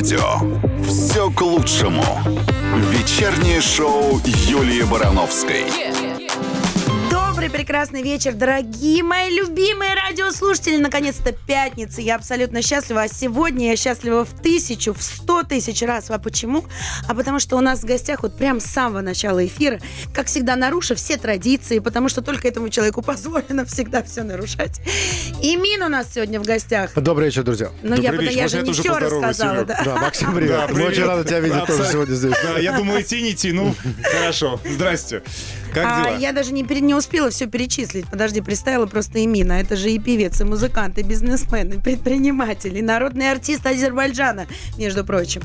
радио. Все к лучшему. Вечернее шоу Юлии Барановской. Добрый, прекрасный вечер, дорогие мои любимые радиослушатели. Наконец-то пятница. Я абсолютно счастлива. А сегодня я счастлива в тысячу, в сто тысяч раз. А почему? А потому что у нас в гостях вот прям с самого начала эфира, как всегда, нарушив все традиции, потому что только этому человеку позволено всегда все нарушать. И Мин у нас сегодня в гостях. Добрый вечер, друзья. Ну, я, вечер. я Можно же я не все рассказала. Да. Да, Максим, привет. Да, Мы привет. очень рады тебя видеть тоже сегодня здесь. Да, я думаю, идти, не идти. Ну, хорошо. Здрасте. Как А дела? я даже не, не успела все перечислить. Подожди, представила просто Эмина. Это же и певец, и музыкант, и бизнесмен, и предприниматель, и народный артист Азербайджана, между прочим.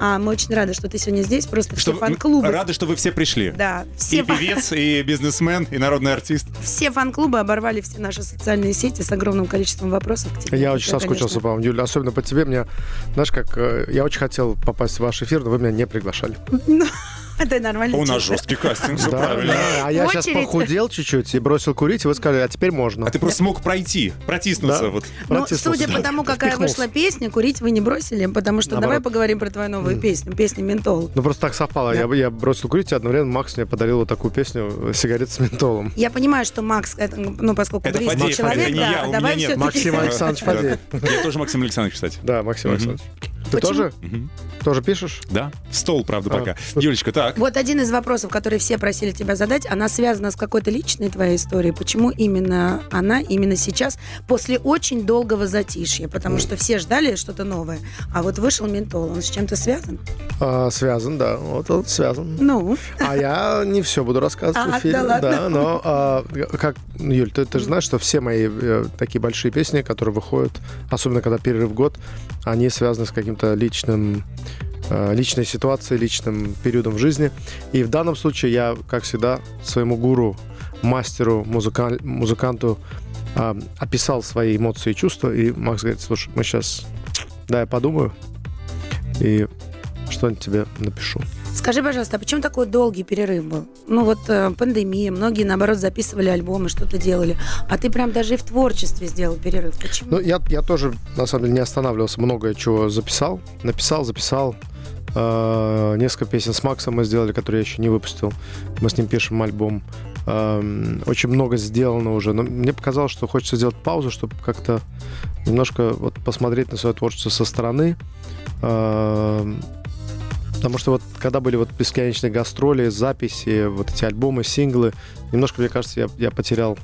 А, мы очень рады, что ты сегодня здесь. Просто Что все фан-клубы. Рады, что вы все пришли. Да, все, И фа- певец, и бизнесмен, и народный артист. все фан-клубы оборвали все наши социальные сети с огромным количеством вопросов к тебе. Я Это, очень соскучился конечно, по вам, Юля. Особенно по тебе. Мне, знаешь, как э, я очень хотел попасть в ваш эфир, но вы меня не приглашали. Это нормально. У нас жесткий кастинг, все правильно. А я сейчас похудел чуть-чуть и бросил курить, и вы сказали, а теперь можно. А ты просто смог пройти, протиснуться. Вот. Ну, судя по тому, какая вышла песня, курить вы не бросили, потому что давай поговорим про твою новую песню, песню «Ментол». Ну, просто так совпало. Я, бросил курить, и одновременно Макс мне подарил вот такую песню «Сигарет с ментолом». Я понимаю, что Макс, ну, поскольку близкий человек, да, давай все-таки... Максим Александрович Фадеев. Я тоже Максим Александрович, кстати. Да, Максим. Александрович. Ты Почему? тоже? Тоже пишешь? Да? В стол, правда, А. пока. Юлечка, так. Вот один из вопросов, который все просили тебя задать, она связана с какой-то личной твоей историей. Почему именно она, именно сейчас, после очень долгого затишья? Потому что все ждали что-то новое. А вот вышел ментол, он с чем-то связан? А, связан, да. Вот он связан. Ну, А я не все буду рассказывать А, в эфире. да ладно? но а, как, Юль, ты, ты же знаешь, что все мои э, такие большие песни, которые выходят, особенно когда перерыв год, они связаны с каким-то личным личной ситуацией, личным периодом в жизни. И в данном случае я, как всегда, своему гуру, мастеру, музыка- музыканту а, описал свои эмоции и чувства. И Макс говорит, слушай, мы сейчас, да, я подумаю и что-нибудь тебе напишу. скажи, пожалуйста, а почему такой долгий перерыв был? Ну вот э, пандемия, многие, наоборот, записывали альбомы, что-то делали. А ты прям даже и в творчестве сделал перерыв. Почему? Ну, я, я тоже, на самом деле, не останавливался, многое чего записал. Написал, записал. Э, несколько песен с Максом мы сделали, которые я еще не выпустил. Мы с ним пишем альбом. Эм, очень много сделано уже. Но мне показалось, что хочется сделать паузу, чтобы как-то немножко вот посмотреть на свое творчество со стороны. Эм, Потому что вот когда были вот бесконечные гастроли, записи, вот эти альбомы, синглы, немножко, мне кажется, я, я потерял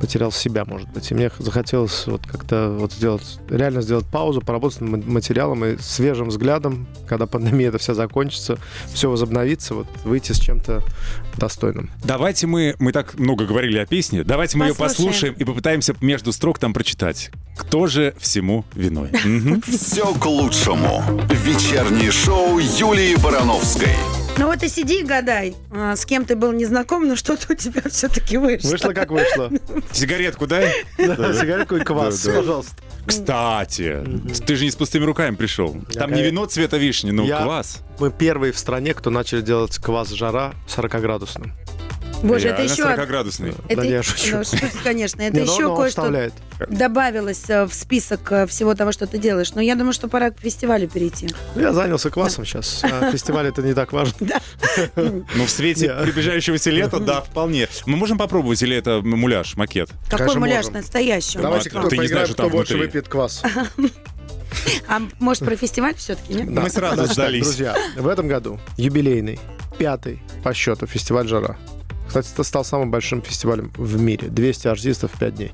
потерял себя, может быть. И мне захотелось вот как-то вот сделать, реально сделать паузу, поработать над материалом и свежим взглядом, когда пандемия это вся закончится, все возобновится, вот выйти с чем-то достойным. Давайте мы, мы так много говорили о песне, давайте мы ее Послушаем. послушаем и попытаемся между строк там прочитать. Кто же всему виной? Все к лучшему. Вечернее шоу Юлии Барановской. Ну вот и сиди и гадай, а, с кем ты был не знаком, но что-то у тебя все-таки вышло. Вышло как вышло. Сигаретку дай. Сигаретку и квас, Да, да. пожалуйста. Кстати, ты же не с пустыми руками пришел. Там не вино цвета вишни, но Я- квас. Мы первые в стране, кто начали делать квас жара 40-градусным. Боже, это еще... 40-градусный. Это, Да я шучу. ну, шучу, конечно, это Не, ну, еще кое-что добавилось э, в список э, всего того, что ты делаешь. Но я думаю, что пора к фестивалю перейти. Ну, Я занялся квасом сейчас. А фестиваль это не так важно. Ну, в свете Не. приближающегося лета, да, вполне. Мы можем попробовать, или это муляж, макет? Какой Конечно, муляж можем. настоящий? Давайте ты кто не знаешь, поиграем, что кто там больше внутри. выпьет квас. А может, про фестиваль все-таки, нет? Мы сразу Значит так, сдались. друзья, в этом году юбилейный, пятый по счету фестиваль «Жара». Кстати, это стал самым большим фестивалем в мире. 200 артистов в 5 дней.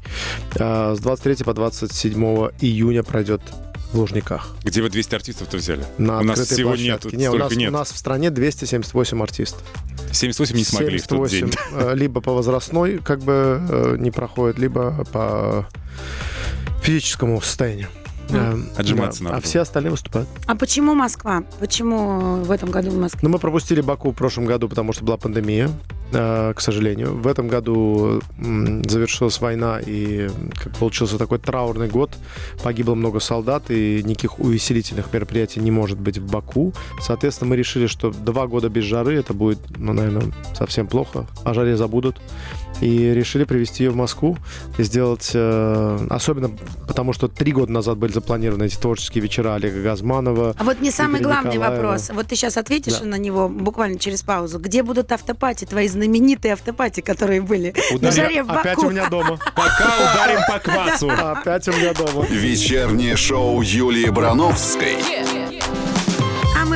А, С 23 по 27 июня пройдет в Лужниках. Где вы 200 артистов-то взяли? На у нас всего площадке. нету, Не, у нас, нет. у нас в стране 278 артистов. 78 не смогли в тот 78 день. э, либо по возрастной как бы э, не проходит, либо по физическому состоянию. Э, Отжиматься да. надо А все остальные выступают. А почему Москва? Почему в этом году в Москве? Ну, мы пропустили Баку в прошлом году, потому что была пандемия. Э, к сожалению. В этом году завершилась война, и как получился такой траурный год. Погибло много солдат, и никаких увеселительных мероприятий не может быть в Баку. Соответственно, мы решили, что два года без жары это будет, ну, наверное, совсем плохо. О жаре забудут. И решили привезти ее в Москву и сделать... э, особенно потому, что три года назад были запланированы эти творческие вечера Олега Газманова. А вот не самый Игоря главный Николаева. вопрос. Вот ты сейчас ответишь Да. на него буквально через паузу. Где будут автопати, твои знаменитые автопати, которые были на Ударим. жаре в Опять Баку? у меня дома. Пока ударим по квасу. Опять у меня дома. Вечернее шоу Юлии Барановской. А мы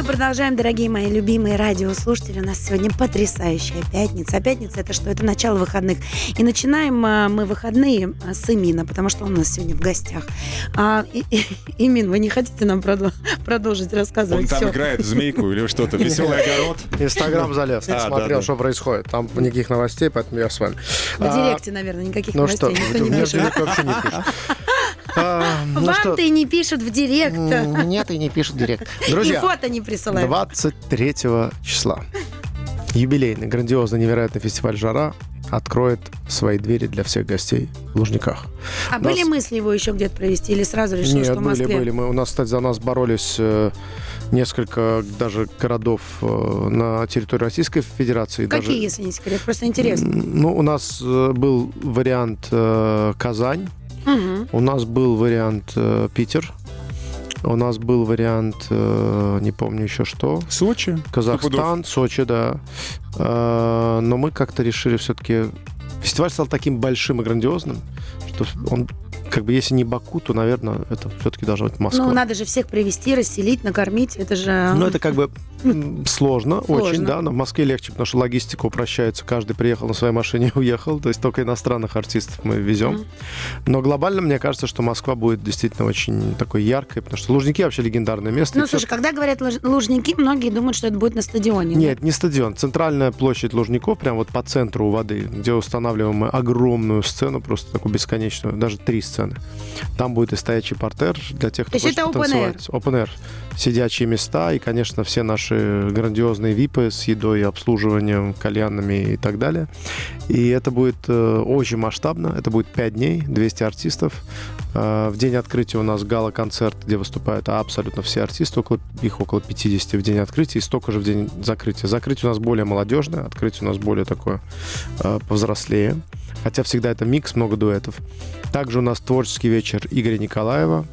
продолжаем, дорогие мои любимые радиослушатели. У нас сегодня потрясающая пятница. А пятница это что? Это начало выходных. И начинаем а, мы выходные а, с Имина, потому что он у нас сегодня в гостях. А, и- и- Имин, вы не хотите нам продл- продолжить рассказывать? Он там Всё. играет в змейку или что-то. Веселый огород. Инстаграм залез, А, смотрел, да, да. что происходит. Там никаких новостей, поэтому я с вами. В А, директе, наверное, никаких Ну что, новостей никто не мне пишет. никто вообще не пишет. Ну Вам-то что, и не пишут в директ. Нет, и не пишет директ. Друзья, И фото не присылают. 23 числа юбилейный, грандиозный, невероятный фестиваль «Жара» откроет свои двери для всех гостей в Лужниках. А Нас- были мысли его еще где-то провести или сразу решил, Нет, что в были, Москве? были. Мы, у нас, кстати, за нас боролись э, несколько даже городов э, на территории Российской Федерации. Какие, даже, если не секрет? Просто интересно. Ну, у нас э, был вариант э, Казань, У нас был вариант э, Питер, у нас был вариант, э, не помню еще что, Сочи. Казахстан, Сочи, да. Э, но мы как-то решили все-таки... Фестиваль стал таким большим и грандиозным, что он, как бы, если не Баку, то, наверное, это все-таки должна быть Москва. Ну, надо же всех привести, расселить, накормить. Это же... Ну, это как бы сложно, Сложно. очень, да, но в Москве легче, потому что логистика упрощается, каждый приехал на своей машине и уехал, то есть только иностранных артистов мы везем. Мгм. Но глобально, мне кажется, что Москва будет действительно очень такой яркой, потому что Лужники вообще легендарное место. Ну, слушай, когда говорят луж- лужники, многие думают, что это будет на стадионе. Нет, не стадион. Центральная площадь Лужников, прям вот по центру у воды, где устанавливаем мы огромную сцену, просто такую бесконечную, даже три сцены. Там будет и стоячий портер для тех, кто То хочет это open air? потанцевать. Open air. Сидячие места и, конечно, все наши грандиозные випы с едой, обслуживанием, кальянами и так далее. И это будет э, очень масштабно. Это будет 5 дней, 200 артистов. Э, в день открытия у нас гала-концерт, где выступают абсолютно все артисты, около, их около 50 в день открытия и столько же в день закрытия. Закрытие у нас более молодежное, открытие у нас более такое э, повзрослее. Хотя всегда это микс, много дуэтов. Также у нас творческий вечер Игоря Николаева,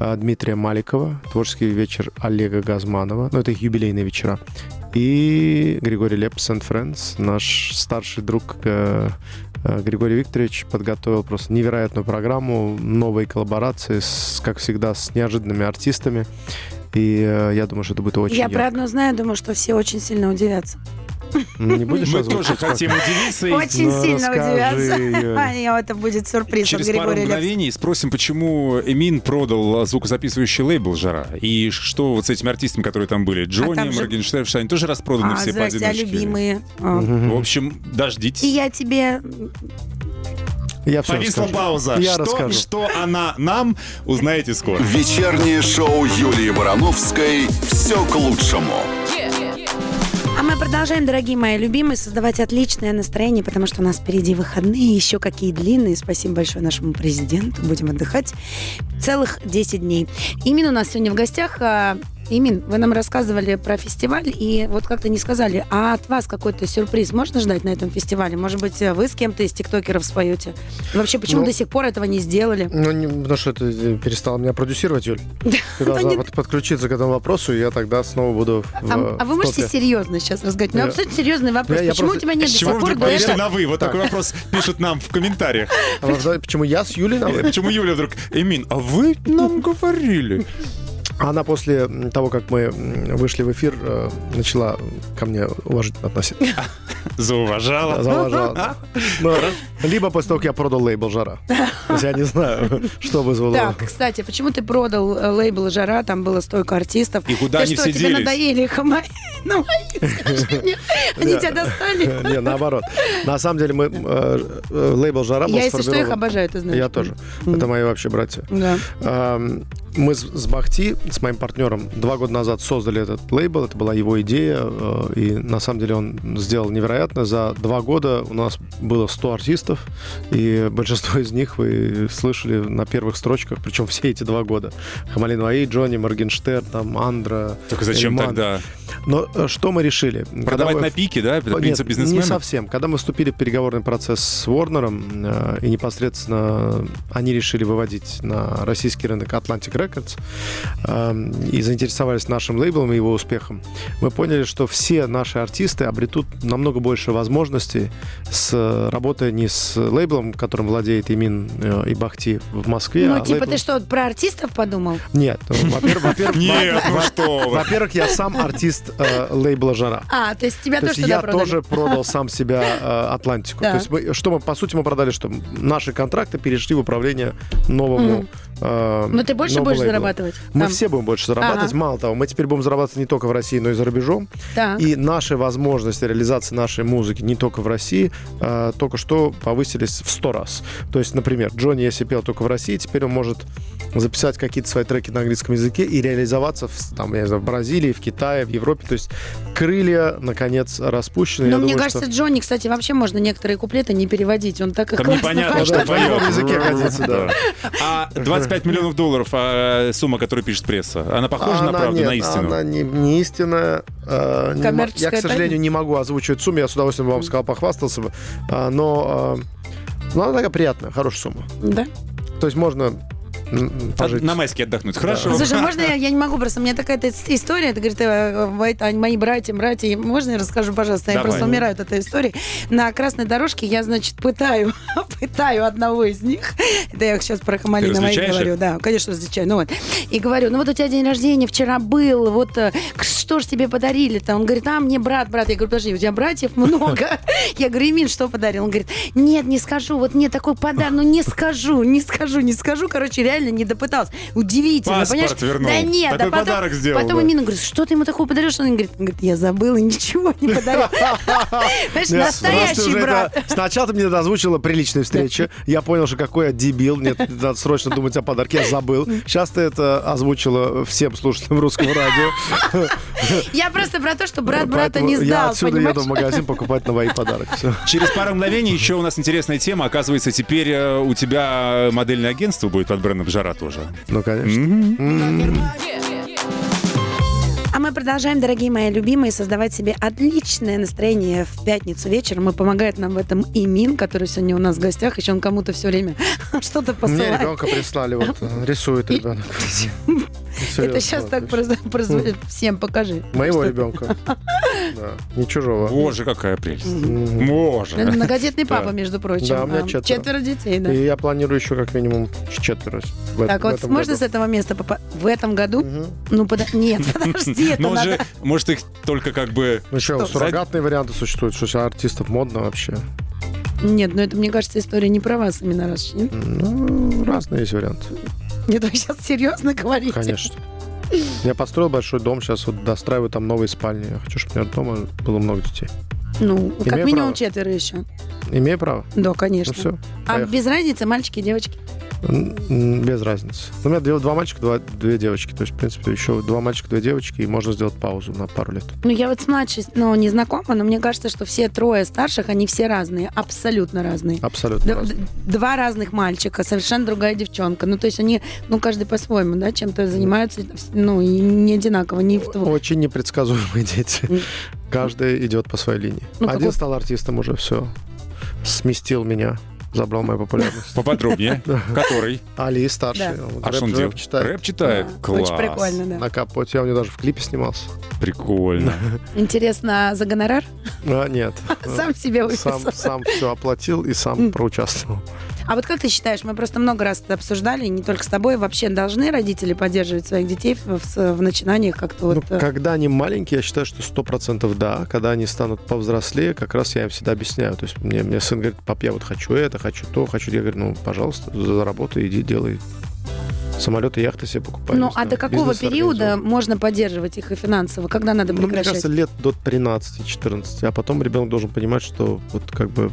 э, Дмитрия Маликова, творческий вечер Олега Газманова. Ну, это их юбилейные вечера. И Григорий Лепс and Friends, наш старший друг э, э, Григорий Викторович подготовил просто невероятную программу, новые коллаборации, с, как всегда, с неожиданными артистами. И э, я думаю, что это будет очень Я про ярко. одно знаю, думаю, что все очень сильно удивятся. Ну, Не будешь Мы тоже хотим удивиться. и Очень ну, сильно удивятся. А, и Это будет сюрприз от Через пару мгновений спросим, почему Эмин продал звукозаписывающий лейбл «Жара». И что вот с этими артистами, которые там были? Джонни, А же- Моргенштерн, они тоже распроданы А, все здрасте, а поодиночке? любимые. В общем, И дождитесь. я тебе... Я все Повисла расскажу. пауза. Я что, расскажу. что она нам, узнаете скоро. Вечернее шоу Юлии Барановской «Все к лучшему». А мы продолжаем, дорогие мои любимые, создавать отличное настроение, потому что у нас впереди выходные, еще какие длинные. Спасибо большое нашему президенту. Будем отдыхать целых 10 дней. Имин у нас сегодня в гостях. Имин, вы нам рассказывали про фестиваль, и вот как-то не сказали, а от вас какой-то сюрприз можно ждать на этом фестивале? Может быть, вы с кем-то из тиктокеров споете? И вообще, почему Ну, до сих пор этого не сделали? Ну, не, потому что ты э, перестала меня продюсировать, Юль. Ты должна не- под- подключиться к этому вопросу, и я тогда снова буду А, а вы можете серьезно сейчас разговаривать? Ну, абсолютно серьезный вопрос. Почему у тебя нет до сих пор дуэта? на «вы»? Вот Так. такой вопрос пишут нам в комментариях. А почему я с Юлей на Э, «вы»? Почему Юля вдруг, Эмин, а вы нам говорили? Она после того, как мы вышли в эфир, э, начала ко мне уважительно относиться. Зауважала. Зауважала. Ну, Либо после того, как я продал лейбл «Жара». Я не знаю, что вызвало. Так, кстати, почему ты продал э, лейбл «Жара», там было столько артистов. И куда они что, все тебе делись? надоели их мне? Они Да. тебя достали? Не, наоборот. На самом деле мы э, лейбл «Жара» был Я, если что, их обожаю, ты знаешь. Я тоже. Это мои вообще братья. Мы с, Бахти, с моим партнером, два года назад создали этот лейбл. Это была его идея. э, И на самом деле он сделал невероятно. За два года у нас было 100 артистов. И большинство из них вы слышали на первых строчках. Причем все эти два года. Хамалин Ваи, Джонни, Моргенштерн, там, Андра. Только зачем Эльман. тогда? Но э, что мы решили? Продавать мы- на пике, да? Это Нет, принцип не бизнесмена? совсем. Когда мы вступили в переговорный процесс с Warner, э, и непосредственно они решили выводить на российский рынок Atlantic Records, э, и заинтересовались нашим лейблом и его успехом, мы поняли, что все наши артисты обретут намного больше возможностей, с, работая не с лейблом, которым владеет Имин э, и Бахти в Москве, Ну, а типа, лейблом- ты что, про артистов подумал? Нет, во-первых, во-первых, Нет, ну что во-первых, я сам артист э, лейбла «Жара». А, то есть тебя То тоже я тоже продал сам себя э, Атлантику. Да. То есть что мы, по сути, мы продали, что наши контракты перешли в управление новому. Э, Но ты больше будешь зарабатывать? Мы там? все будем больше зарабатывать. Ага. Мало того, мы теперь будем зарабатывать не только в России, но и за рубежом. Так. И наши возможности реализации нашей музыки не только в России, э, только что повысились в сто раз. То есть, например, Джонни, если пел только в России, теперь он может записать какие-то свои треки на английском языке и реализоваться в, там, я не знаю, в Бразилии, в Китае, в Европе. То есть крылья, наконец, распущены. Но Я мне думаю, кажется, что- Джонни, кстати, вообще можно некоторые куплеты не переводить. Он так их Там классно непонятно, поет. что в языке годится, да. А 25 миллионов долларов, а сумма, которую пишет пресса, она похожа на Она правду, нет, на истину? Она не, не истинная. э, не я, к сожалению, тайна? не могу озвучивать сумму. Я с удовольствием бы вам сказал, похвастался бы. А, но, э, ну, она такая приятная, хорошая сумма. Да? То есть можно пожить. На майске отдохнуть, хорошо? Слушай, можно я, я не могу просто, у меня такая история, ты говоришь, э, это мои братья, братья, можно я расскажу, пожалуйста, я Давай. просто умираю от этой истории. На красной дорожке я, значит, пытаю, пытаю одного из них, это я сейчас про Хамалина различаешь говорю, их? да, конечно, различаю, ну вот, и говорю, ну вот у тебя день рождения вчера был, вот э, что ж тебе подарили-то? Он говорит, а, мне брат, брат, я говорю, подожди, у тебя братьев много? Я говорю, Эмин, что подарил? Он говорит, нет, не скажу, вот мне такой подарок, ну не скажу, не скажу, не скажу, короче, реально не допытался. Удивительно, Паспорт понимаешь? вернул. Да нет, Такой да потом, подарок сделал, потом да. Эмин говорит, что ты ему такого подарил? Что он говорит, он говорит, я забыл и ничего не подарил. Понимаешь, настоящий брат. это- Сначала ты мне озвучила приличная встреча. Я понял, что какой я дебил. Мне надо срочно думать о подарке. Я забыл. Сейчас ты это озвучила всем слушателям русского радио. Я просто про то, что брат брата не Я сдал, отсюда понимаешь? еду в магазин покупать на мои подарок. Через пару мгновений еще у нас интересная тема. Оказывается, теперь э, у тебя модельное агентство будет под брендом «Жара» тоже. Ну, конечно. А мы продолжаем, дорогие мои любимые, создавать себе отличное настроение в пятницу вечером. И помогает нам в этом Имин, который сегодня у нас в гостях. Еще он кому-то все время что-то Мне посылает. ребенка прислали, вот рисует ребенок. Это сейчас так произ- производит. Всем покажи. Моего ребенка. Да, не чужого. Боже, какая прелесть. Боже. Это Многодетный папа, между прочим. Да, у меня А, четверо. детей, да. И я планирую еще как минимум четверо. Так, вот можно с этого места В этом году? Ну, нет, подожди, это Но надо... же, может, их только как бы... Ну что, суррогатные варианты существуют, что сейчас артистов модно вообще. Нет, ну это, мне кажется, история не про вас именно раз. Нет, Ну, разные есть варианты. Нет, вы сейчас серьезно говорите? Конечно. Я построил большой дом, сейчас вот достраиваю там новые спальни. Я хочу, чтобы у меня дома было много детей. Ну, как Имею минимум право. четверо еще. Имею право? Да, Ну конечно. все. а без разницы, мальчики, девочки? Без разницы. У меня два мальчика, два, две девочки. То есть, в принципе, еще два мальчика, две девочки, и можно сделать паузу на пару лет. Ну, я вот с младшей, ну, не знакома, но мне кажется, что все трое старших, они все разные, абсолютно разные. Абсолютно Д- разные. Два разных мальчика, совершенно другая девчонка. Ну, то есть они, ну, каждый по-своему, да, чем-то занимаются, ну, и не одинаково, не в тво- Очень непредсказуемые дети. Каждый идет по своей линии. Ну, Один какой- стал артистом уже, все. Сместил меня, забрал мою популярность. Поподробнее. Который? Али старший. Да. он А что он рэп- делает? рэп читает. Рэп читает? Да, Класс. Очень прикольно, да. На капоте. Я у него даже в клипе снимался. Прикольно. Интересно, а за гонорар? А, нет. Сам себе Сам, выписал. сам все оплатил и сам проучаствовал. А вот как ты считаешь, мы просто много раз это обсуждали, не только с тобой, вообще должны родители поддерживать своих детей в, в- в начинаниях как-то Ну, вот... э, когда они маленькие, я считаю, что сто процентов да. Когда они станут повзрослее, как раз я им всегда объясняю. То есть мне, мне сын говорит, пап, я вот хочу это, хочу то, хочу. Я говорю, ну, пожалуйста, заработай, иди, делай. Самолеты, яхты себе покупай. Ну, а до какого периода можно поддерживать их и финансово? Когда надо Ну, мне прекращать? кажется, лет до 13-14. А потом ребенок должен понимать, что вот как бы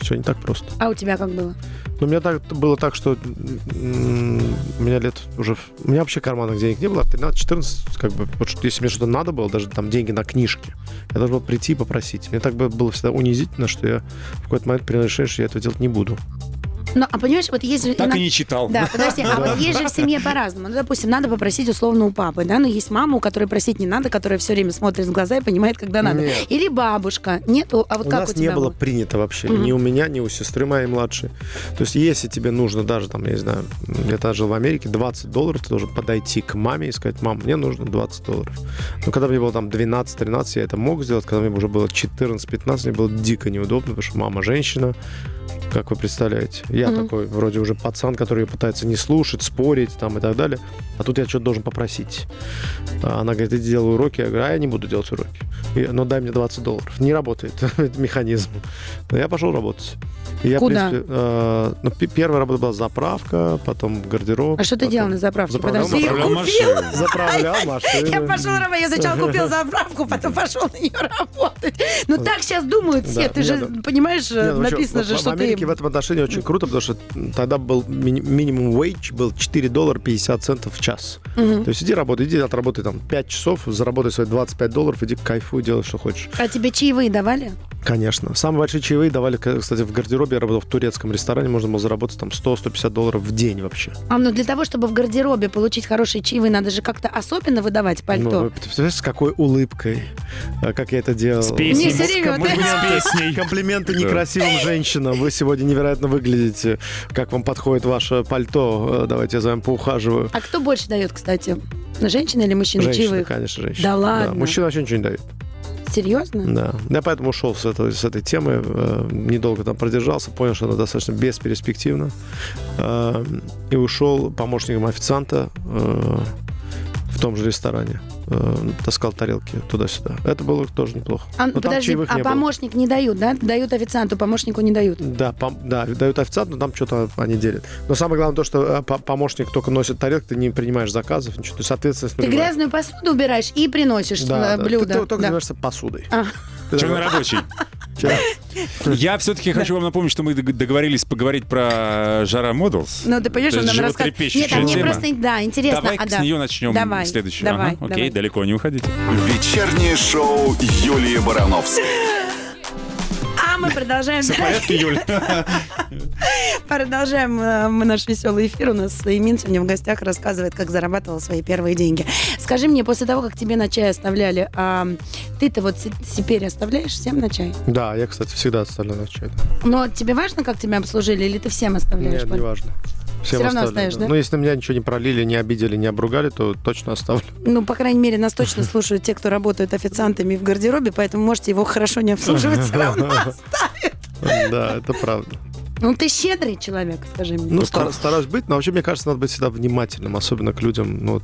Все не так просто. А у тебя как было? Ну, у меня так, было так, что у меня лет уже... У меня вообще карманных денег не было. В 13-14, как бы, вот если мне что-то надо было, даже там деньги на книжки, я должен был прийти и попросить. Мне так бы было всегда унизительно, что я в какой-то момент принял решение, что я этого делать не буду. Ну, а понимаешь, вот есть же... Так иногда- и не читал. Да, подожди, а вот есть же в семье по-разному. Ну, допустим, надо попросить условно у папы, да, но есть мама, у которой просить не надо, которая все время смотрит в глаза и понимает, когда надо. Нет. Или бабушка. Нету, а вот у как нас у тебя не было было? принято вообще. Мгм. Ни у меня, ни у сестры моей младшей. То есть, если тебе нужно даже, там, я не знаю, я тогда жил в Америке, 20 долларов, ты должен подойти к маме и сказать, мам, мне нужно 20 долларов. Но когда мне было там 12-13, я это мог сделать. Когда мне уже было 14-15, мне было дико неудобно, потому что мама женщина, как вы представляете. Я Мгм. такой, вроде уже пацан, который пытается не слушать, спорить там и так далее. А тут я что-то должен попросить. А Она говорит, иди делай уроки. Я говорю, а я не буду делать уроки. И, Но дай мне 20 долларов. Не работает механизм. Но я пошел работать. И я, в Куда? принципе, э, ну, первая работа была заправка, потом гардероб. А что ты потом делал на заправке? заправлял Подожди, Заправлял купил. машину. Заправлял машину. Я пошел работать, я сначала купил заправку, потом пошел на нее работать. Ну так сейчас думают все. Ты не, же понимаешь, ну, написано чё, же, что Америке ты... в этом отношении очень круто, потому что тогда был мини- минимум wage был 4 доллара 50 центов в час. Мгм. То есть иди работай, иди отработай там 5 часов, заработай свои 25 долларов, иди кайфуй, делай, что хочешь. А тебе чаевые давали? Конечно. Самые большие чаевые давали, кстати, в гардеробе. Я работал в турецком ресторане, можно было заработать там 100-150 долларов в день вообще. А, ну для того, чтобы в гардеробе получить хорошие чаевые, надо же как-то особенно выдавать Ну, пальто. вы представляете, с какой улыбкой, а, как я это делал. С песней. Не, серьезно. Песней. Комплименты некрасивым женщинам. Вы сегодня невероятно выглядите. Как вам подходит ваше пальто? Э, Давайте я за вами поухаживаю. А кто больше дает, кстати? Женщина или мужчина Женщина, чаевых? конечно, женщина. Да ладно? Мужчина вообще ничего не дает. Серьезно? Да. Я поэтому ушел с этой, с этой темы. э, Недолго там продержался, понял, что она достаточно бесперспективна. Э, И ушел помощником официанта э, в том же ресторане. Э, Таскал тарелки туда-сюда. Это было тоже неплохо. А, Но подожди, а не было. помощник не дают, да? Дают официанту, помощнику не дают. Да, пом- да, дают официант, но там что-то они делят. Но самое главное то, что э, по- помощник только носит тарелки, ты не принимаешь заказов, ничего. То есть ответственность Ты нулевая. грязную посуду убираешь и приносишь да, э, да. блюдо. Ты, ты только Да. занимаешься посудой. А. Ты такой, Чернорабочий. Я все-таки хочу вам напомнить, что мы дог- договорились поговорить про Жара Моделс. Ну, ты понимаешь, он нам рассказывает. Нет, а мне просто, да, интересно. Давай а, с нее начнем Давай, следующую. давай, Ага, Окей, давай. далеко не уходите. Вечернее шоу Юлии Барановской. А мы продолжаем Все в порядке, Юль? Продолжаем э, мы наш веселый эфир. У нас Имин сегодня в гостях рассказывает, как зарабатывал свои первые деньги. Скажи мне, после того, как тебе на чай оставляли, а ты-то вот теперь оставляешь всем на чай? Да, я, кстати, всегда оставляю на чай. Но тебе важно, как тебя обслужили, или ты всем оставляешь? Нет, не важно. Всё равно оставишь, да? Ну, если на меня ничего не пролили, не обидели, не обругали, то точно оставлю. Ну, по крайней мере, нас точно слушают те, кто работают официантами в гардеробе, поэтому можете его хорошо не обслуживать, все равно оставят. Да, это правда. Ну, ты щедрый человек, скажи мне. Ну, стар- стараюсь быть, но вообще, мне кажется, надо быть всегда внимательным, особенно к людям, ну, вот,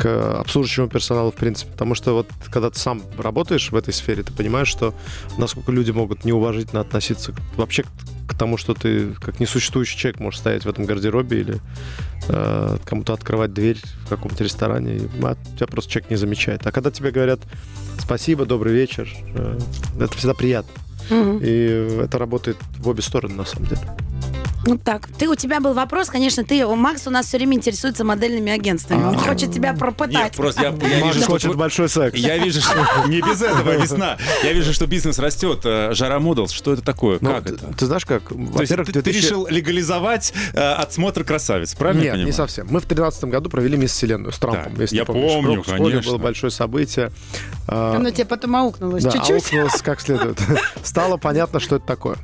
к обслуживающему персоналу, в принципе. Потому что вот, когда ты сам работаешь в этой сфере, ты понимаешь, что насколько люди могут неуважительно относиться вообще к, тому, что ты как несуществующий человек можешь стоять в этом гардеробе или э, кому-то открывать дверь в каком-то ресторане, и а, тебя просто человек не замечает. А когда тебе говорят спасибо, добрый вечер, э, это всегда приятно. Мгм. И это работает в обе стороны, на самом деле. Ну так, ты у тебя был вопрос, конечно, ты, Макс у нас все время интересуется модельными агентствами. Он хочет тебя пропытать. Нет, просто я, я Макс вижу, что хочет большой секс. Я вижу, что не без этого весна. Я вижу, что бизнес растет. Э, Жара Моделс, что это такое? Ну, Как ты, это? ты знаешь как? Во-первых, ты, ты 2000 решил легализовать э, отсмотр красавиц, правильно Нет, не совсем. Мы в 2013 году провели Мисс Вселенную с Трампом. Если я помню, конечно. было большое событие. А, Оно тебе потом аукнулось да, чуть-чуть. аукнулось как следует. Стало понятно, что это такое.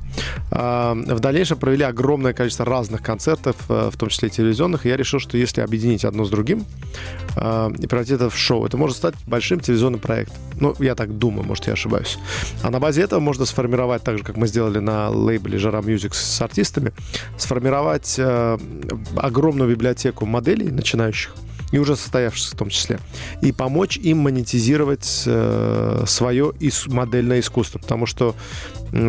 А, В дальнейшем провели огромное количество разных концертов, э, в том числе телевизионных. И я решил, что если объединить одно с другим а, и превратить это в шоу, это может стать большим телевизионным проектом. Ну, я так думаю, может, я ошибаюсь. А на базе этого можно сформировать, так же, как мы сделали на лейбле Жара Music с артистами, сформировать э, огромную библиотеку моделей начинающих и уже состоявшихся в том числе, и помочь им монетизировать э, свое ис- модельное искусство, потому что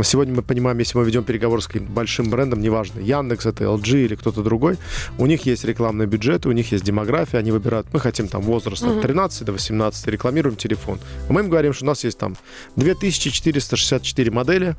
Сегодня мы понимаем, если мы ведем переговоры с каким-то большим брендом, неважно, Яндекс, это LG или кто-то другой, у них есть рекламные бюджеты, у них есть демография, они выбирают, мы хотим там возраст от 13 до 18, рекламируем телефон. Мы им говорим, что у нас есть там 2464 модели,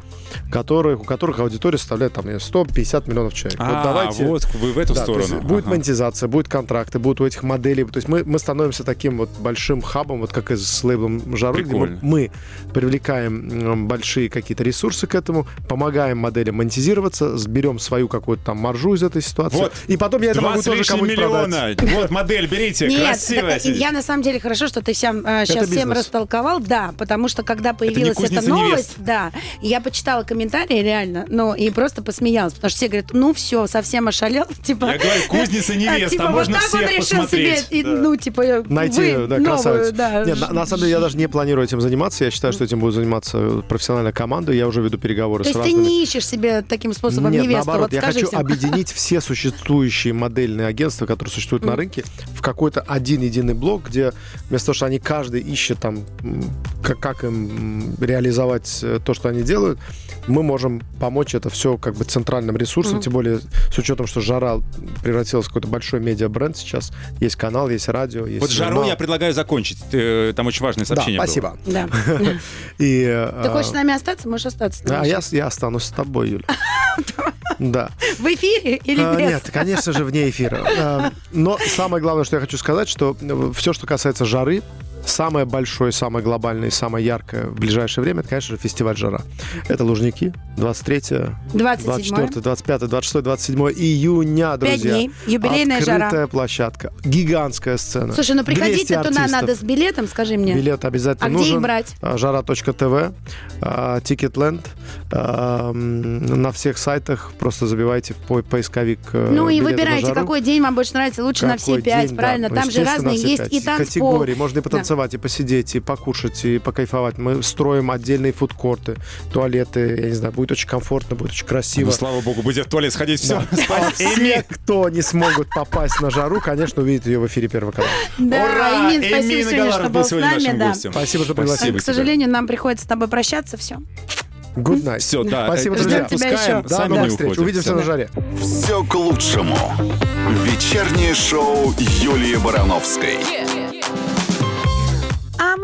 которых, у которых аудитория составляет там 150 миллионов человек. А, вот давайте... вот вы в эту Да, то сторону. есть будет Ага. монетизация, будут контракты, будут у этих моделей. То есть мы, мы становимся таким вот большим хабом, вот как и с лейблом Жары, где мы, мы привлекаем большие какие-то ресурсы к этому, помогаем моделям монетизироваться, сберем свою какую-то там маржу из этой ситуации. Вот. И потом я это могу тоже кому-нибудь миллиона. продать. Вот модель, берите, Нет, красивая я на самом деле хорошо, что ты всем, сейчас всем бизнес. растолковал, да, потому что когда появилась эта новость, невест. да, я почитала комментарии реально, ну и просто посмеялась, потому что все говорят, ну все, совсем ошалел, типа. Я говорю, кузница невест, типа, а можно вот так он всех решил посмотреть. себе, и, Да. ну типа Найти, вы да, новую, красавицу. да. Нет, на, на самом деле я даже не планирую этим заниматься. Я считаю, что этим будет заниматься профессиональная команда. Я уже веду переговоры То с есть ты разными. не ищешь себе таким способом Нет, невесту, наоборот, вот я хочу всем. объединить все существующие модельные агентства, которые существуют на рынке, в какой-то один единый блок, где вместо того, что они каждый ищет там, как, как им реализовать э, то, что они делают, мы можем помочь это все как бы центральным ресурсом, тем более с учетом, что Жара превратилась в какой-то большой медиа-бренд сейчас. Есть канал, есть радио, есть Вот жару журнал. я предлагаю закончить. Э, Там очень важное Да, сообщение было. спасибо. Да. И, Ты хочешь с нами остаться? Можешь остаться. Нами. а я, я останусь с тобой, Юля. Да. В эфире или А, без? Нет, конечно же, вне эфира. А, Но самое главное, что я хочу сказать, что все, что касается жары, самое большое, самое глобальное и самое яркое в ближайшее время, это, конечно же, фестиваль «Жара». Это Лужники, 23 27 24 25 26 27 июня, друзья. Дней. Юбилейная жара. Открытая площадка. Гигантская сцена. Слушай, ну 200 приходите туда надо с билетом, скажи мне. Билет обязательно А где их брать? А, Жара.тв, а, Ticketland. а, На всех сайтах просто забивайте в по- поисковик э, Ну и выбирайте, какой день вам больше нравится. Лучше на все Какой пять, день, да. правильно? Ну, Там же разные есть пять. и танцпол. Категории. Можно и потанцевать, и посидеть, и покушать, и покайфовать. Мы строим отдельные фудкорты, туалеты. Я не знаю, будет очень комфортно, будет очень красиво. Ну, слава богу, будете в туалет сходить, все. А все, кто не смогут попасть на жару, конечно, увидят ее в эфире Первого канала. Да, Ура! Эмин, спасибо Эмин сегодня, что был с сегодня нами. нашим Да. гостем. Спасибо, что пригласили. К сожалению, нам приходится с тобой прощаться. Все. Good night. Все, да. Спасибо, друзья. Ждем тебя еще. До новых встреч. Увидимся на жаре. Все к лучшему. Вечернее шоу Юлии Барановской. А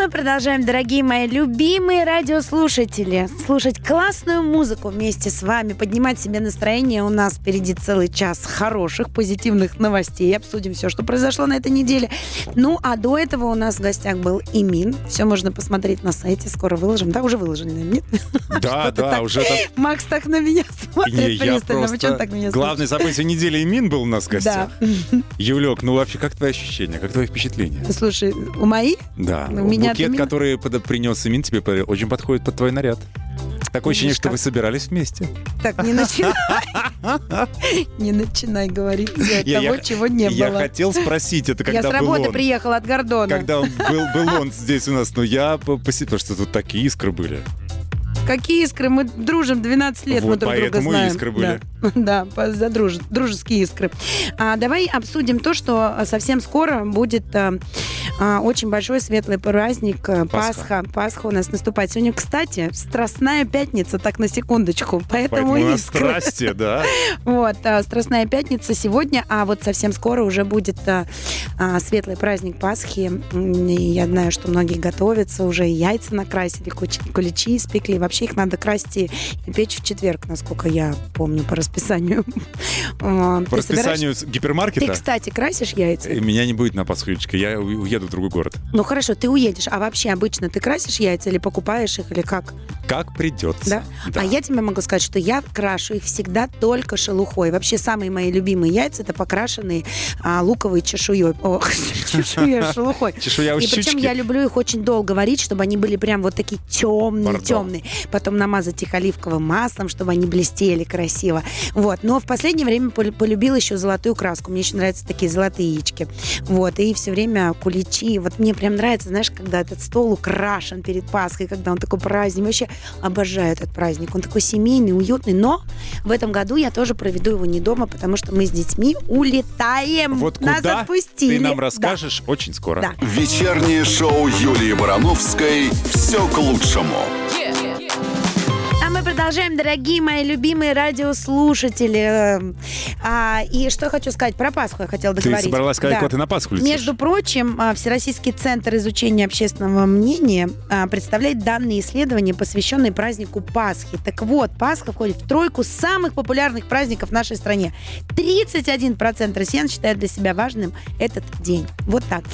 мы продолжаем, дорогие мои любимые радиослушатели, слушать классную музыку вместе с вами, поднимать себе настроение. У нас впереди целый час хороших, позитивных новостей. Обсудим все, что произошло на этой неделе. Ну, а до этого у нас в гостях был Имин. Все можно посмотреть на сайте. Скоро выложим. Да, уже выложили, нет? Да, да, уже там... Макс так на меня смотрит пристально. Вы что так меня Главное событие недели Имин был у нас в Да. гостях. Юлек, ну вообще, как твои ощущения, как твои впечатления? Слушай, у мои? Да, У меня букет, Имин- который принес Имин, тебе очень подходит под твой наряд. Такое ощущение, что вы собирались вместе. Так, не начинай. Не начинай говорить Я- того, я- чего не Я было. хотел спросить, это Я когда с был работы он. приехала от Гордона. Когда был, он здесь у нас, но я по- поси- потому что тут такие искры были. Какие искры? Мы дружим 12 лет, мы друг друга поэтому знаем. искры были. Да, за друж- дружеские искры. А, давай обсудим то, что совсем скоро будет а, а, очень большой светлый праздник а, Пасха. Пасха. Пасха у нас наступает. Сегодня, кстати, Страстная пятница, так на секундочку. Поэтому, Поэтому искры. страсти, да. Вот, а, Страстная пятница сегодня, а вот совсем скоро уже будет а, а, светлый праздник Пасхи. И я знаю, что многие готовятся, уже и яйца накрасили, куличи испекли. Вообще их надо красть и, и печь в четверг, насколько я помню по расписанию. По ты собираешь- расписанию с Ты, гипермаркета кстати, красишь яйца? э, меня не будет на Пасху, я у- уеду в другой город. Ну хорошо, ты уедешь. А вообще обычно ты красишь яйца или покупаешь их, или как? Как придется. Да? А я тебе могу сказать, что я крашу их всегда только шелухой. Вообще самые мои любимые яйца это покрашенные а, луковой чешуей. О, чешуей, шелухой. Чешуя у И причем я люблю их очень долго варить, чтобы они были прям вот такие темные, темные. Потом намазать их оливковым маслом, чтобы они блестели красиво. Вот. Но в последнее время пол- полюбила еще золотую краску. Мне еще нравятся такие золотые яички. Вот. И все время куличи. Вот мне прям нравится, знаешь, когда этот стол украшен перед Пасхой, когда он такой праздник. Вообще обожаю этот праздник. Он такой семейный, уютный. Но в этом году я тоже проведу его не дома, потому что мы с детьми улетаем. Вот Нас куда отпустили. ты нам Да. расскажешь очень скоро. Да. Вечернее шоу Юлии Барановской. Все к лучшему. Мы продолжаем дорогие мои любимые радиослушатели. А, и что я хочу сказать про Пасху, я хотела Ты договорить. собралась сказать, Да. куда ты на Пасху летишь? Между прочим, а, Всероссийский центр изучения общественного мнения а, представляет данные исследования, посвященные празднику Пасхи. Так вот, Пасха входит в тройку самых популярных праздников в нашей стране. 31% россиян считают для себя важным этот день. Вот так.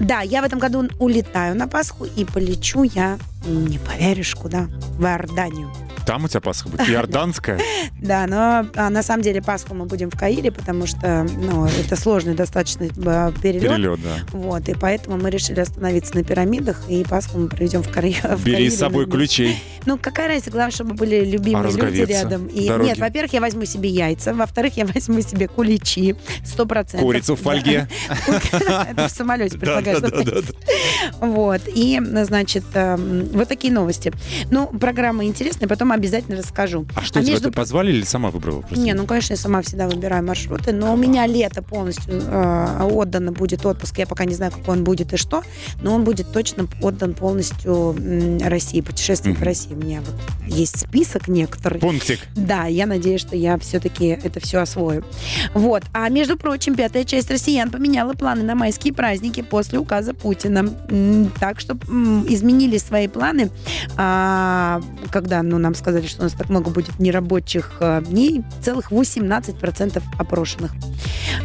Да, я в этом году улетаю на Пасху и полечу я, не поверишь, куда? В Иорданию. Там у тебя Пасха будет иорданская. Да, но а, на самом деле Пасху мы будем в Каире, потому что ну, это сложный достаточно а, перелет. Перелет, да. Вот, и поэтому мы решили остановиться на пирамидах, и Пасху мы проведем в, в Бери Каире с собой ключей. Ну, какая разница, главное, чтобы были любимые люди рядом. И, нет, во-первых, я возьму себе яйца, во-вторых, я возьму себе куличи, сто процентов. Курицу в фольге. Это в самолете предлагаешь. Да, да, да, да. Вот, и, значит, эм, вот такие новости. Ну, программа интересная, потом обязательно расскажу. А что, А тебя между ты позвали или сама выбрала? просто? Не, ну, конечно, я сама всегда выбираю маршруты, но у меня лето полностью э, отдано будет отпуск. Я пока не знаю, какой он будет и что, но он будет точно отдан полностью России, путешествие по Мгм. России. У меня вот есть список некоторый. Пунктик. Да, я надеюсь, что я все-таки это все освою. Вот. А между прочим, пятая часть россиян поменяла планы на майские праздники после указа Путина. Так что изменили свои планы, а, когда ну, нам сказали, что у нас так много будет нерабочих а, дней, целых 18% опрошенных.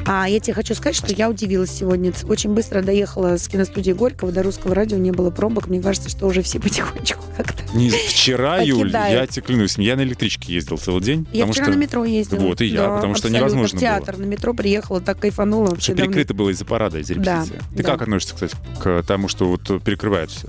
А я тебе хочу сказать, что я удивилась сегодня. Очень быстро доехала с киностудии Горького до русского радио, не было пробок. Мне кажется, что уже все потихонечку как-то. Не, вчера, Юль, я тебе клянусь, я на электричке ездил целый день. Я вчера что на метро ездила. Вот и я, потому что невозможно В театр на метро приехала, так кайфанула. Вообще давно. перекрыто было из-за парада, из-за Да, репетиции. Ты да. как относишься, кстати, к тому, что вот перекрывают все?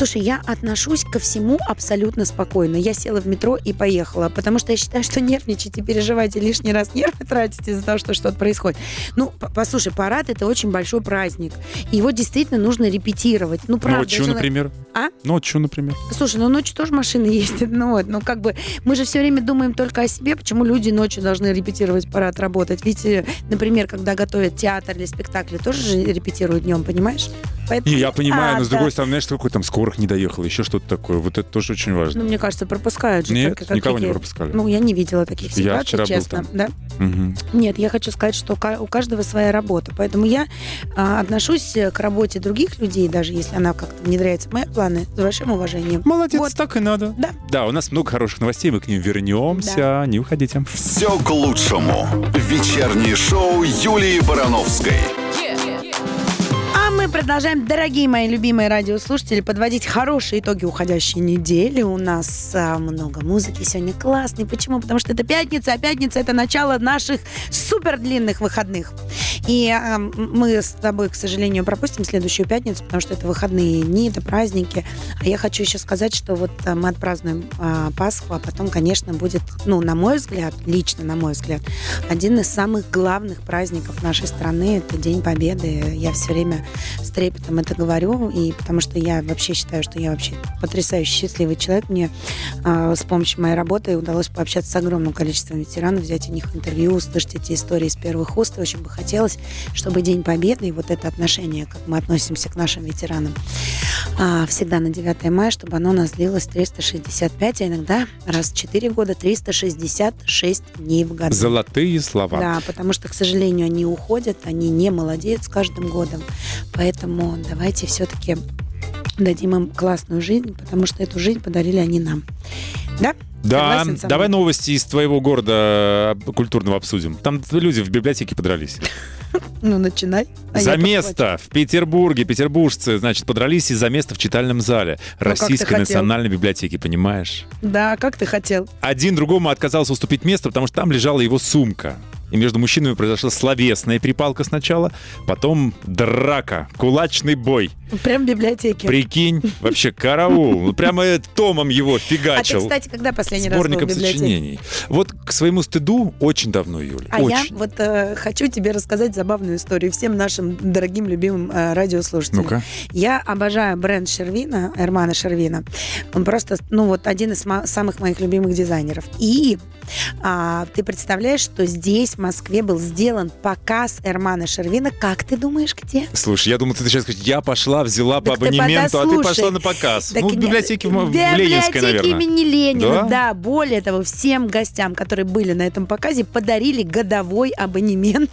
Слушай, я отношусь ко всему абсолютно спокойно. Я села в метро и поехала, потому что я считаю, что нервничать и переживать и лишний раз нервы тратить из-за того, что что-то происходит. Ну, послушай, парад это очень большой праздник. Его действительно нужно репетировать. Ну, Ну правда. вот что, например? А? Ну вот что, например? Слушай, ну ночью тоже машины ездят. Ну вот, ну как бы мы же все время думаем только о себе, почему люди ночью должны репетировать парад работать. Ведь, э, например, когда готовят театр или спектакли, тоже же репетируют днем, понимаешь? Поэтому- Не, я понимаю, А, но с да. другой стороны, знаешь, какой там скорых не доехал, еще что-то такое. Вот это тоже очень важно. Ну, мне кажется, пропускают же. Нет, как- как никого не какие- пропускали. Ну, я не видела таких Я ситуаций, вчера был честно. там. Да? Мгм. Нет, я хочу сказать, что ка- у каждого своя работа. Поэтому я а, отношусь э, к работе других людей, даже если она как-то внедряется в мои планы, с большим уважением. Молодец, Вот. так и надо. Да. Да, у нас много хороших новостей, мы к ним вернемся. Не уходите. Все к лучшему. Вечернее шоу Юлии Барановской. Мы продолжаем, дорогие мои любимые радиослушатели, подводить хорошие итоги уходящей недели. У нас а, много музыки сегодня классной. Почему? Потому что это пятница, а пятница это начало наших супер длинных выходных. И а, мы с тобой, к сожалению, пропустим следующую пятницу, потому что это выходные дни, это праздники. А я хочу еще сказать, что вот а, мы отпразднуем а, Пасху, а потом, конечно, будет, ну, на мой взгляд, лично на мой взгляд, один из самых главных праздников нашей страны. Это День Победы. Я все время с трепетом это говорю, и потому что я вообще считаю, что я вообще потрясающий счастливый человек. Мне а, с помощью моей работы удалось пообщаться с огромным количеством ветеранов, взять у них интервью, услышать эти истории из первых уст. И очень бы хотелось, чтобы День Победы и вот это отношение, как мы относимся к нашим ветеранам, а, всегда на 9 мая, чтобы оно у нас длилось 365, а иногда раз в 4 года 366 дней в году. Золотые слова. Да, потому что, к сожалению, они уходят, они не молодеют с каждым годом. Поэтому давайте все-таки дадим им классную жизнь, потому что эту жизнь подарили они нам. Да? Да, давай новости из твоего города культурного обсудим. Там люди в библиотеке подрались. Ну, начинай. А за место в Петербурге. Петербуржцы, значит, подрались из-за места в читальном зале Ну, Российской национальной библиотеки, понимаешь? Да, как ты хотел. Один другому отказался уступить место, потому что там лежала его сумка. И между мужчинами произошла словесная перепалка сначала, потом драка, кулачный бой. Прям в библиотеке. Прикинь, вообще караул. Ну, Прямо э, томом его А ты, фигачил. кстати, когда последний раз был в Сборником библиотеке? сочинений. Вот к своему стыду очень давно, Юля. А я вот э, хочу тебе рассказать забавную историю всем нашим дорогим, любимым э, радиослушателям. Ну-ка. Я обожаю бренд Шервина, Эрмана Шервина. Он просто, ну вот, один из самых моих любимых дизайнеров. И а, ты представляешь, что здесь, в Москве, был сделан показ Эрмана Шервина. Как ты думаешь, где? Слушай, я думал, ты сейчас скажешь, я пошла, взяла по Так ты абонементу, а ты пошла на показ. Так ну, в библиотеке в, в Ленинской, наверное. имени Ленина, Да? да. Более того, всем гостям, которые были на этом показе, подарили годовой абонемент.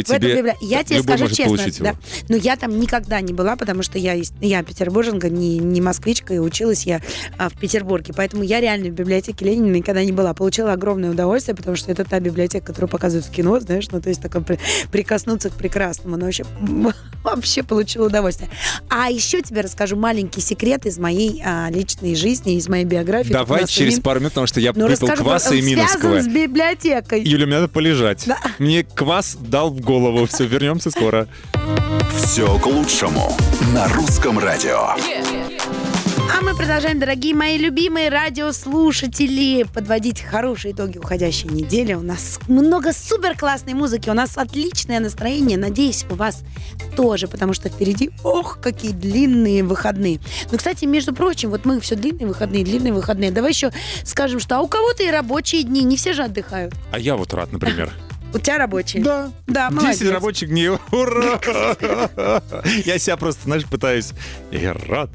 Открою в тебе. библиотеку. Я тебе скажу честно, да. его. Но я там никогда не была, потому что я, я петербурженка, не, не москвичка, и училась я а, в Петербурге. Поэтому я реально в библиотеке Ленина никогда не была. Получила огромное удовольствие, потому что это та библиотека, которую показывают в кино, знаешь, ну то есть такое при- прикоснуться к прекрасному. Но вообще, вообще получила удовольствие. А еще тебе расскажу маленький секрет из моей а, личной жизни, из моей биографии. Давай через пару минут, потому что я ну, выпил кваса он и Миновского. связан с библиотекой. Юля, мне надо полежать. Да. Мне квас дал в голову. Все, вернемся скоро. Все к лучшему на русском радио. А мы продолжаем, дорогие мои любимые радиослушатели, подводить хорошие итоги уходящей недели. У нас много супер классной музыки, у нас отличное настроение. Надеюсь, у вас тоже, потому что впереди, ох, какие длинные выходные. Ну, кстати, между прочим, вот мы все длинные выходные, длинные выходные. Давай еще скажем, что а у кого-то и рабочие дни, не все же отдыхают. А я вот рад, например. У тебя рабочие? Да. Да, 10 молодец. рабочих дней. Ура! Я себя просто, знаешь, пытаюсь. Я рад.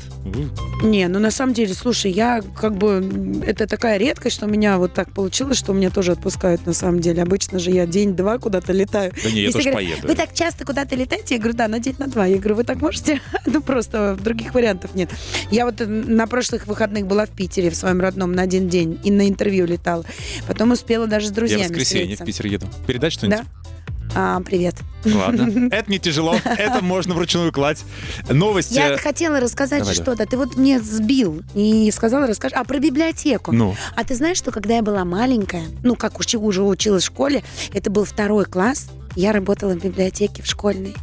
Не, ну на самом деле, слушай, я как бы это такая редкость, что у меня вот так получилось, что меня тоже отпускают на самом деле. Обычно же я день-два куда-то летаю. Да не, я Если тоже говорят, поеду. Вы так часто куда-то летаете? Я говорю, да, на день, на два. Я говорю, вы так можете? ну просто других вариантов нет. Я вот э, на прошлых выходных была в Питере в своем родном на один день и на интервью летала. Потом успела даже с Я в друзьями воскресенье в встретиться. Питер еду. Передать что-нибудь? Да? А, привет. Ладно. Это не тяжело. Это можно вручную класть. Новости. Я хотела рассказать Давай, что-то. Ты вот мне сбил и сказала, расскажи. А про библиотеку. Ну, А ты знаешь, что когда я была маленькая, ну, как уж уже училась в школе, это был второй класс, я работала в библиотеке в школьной.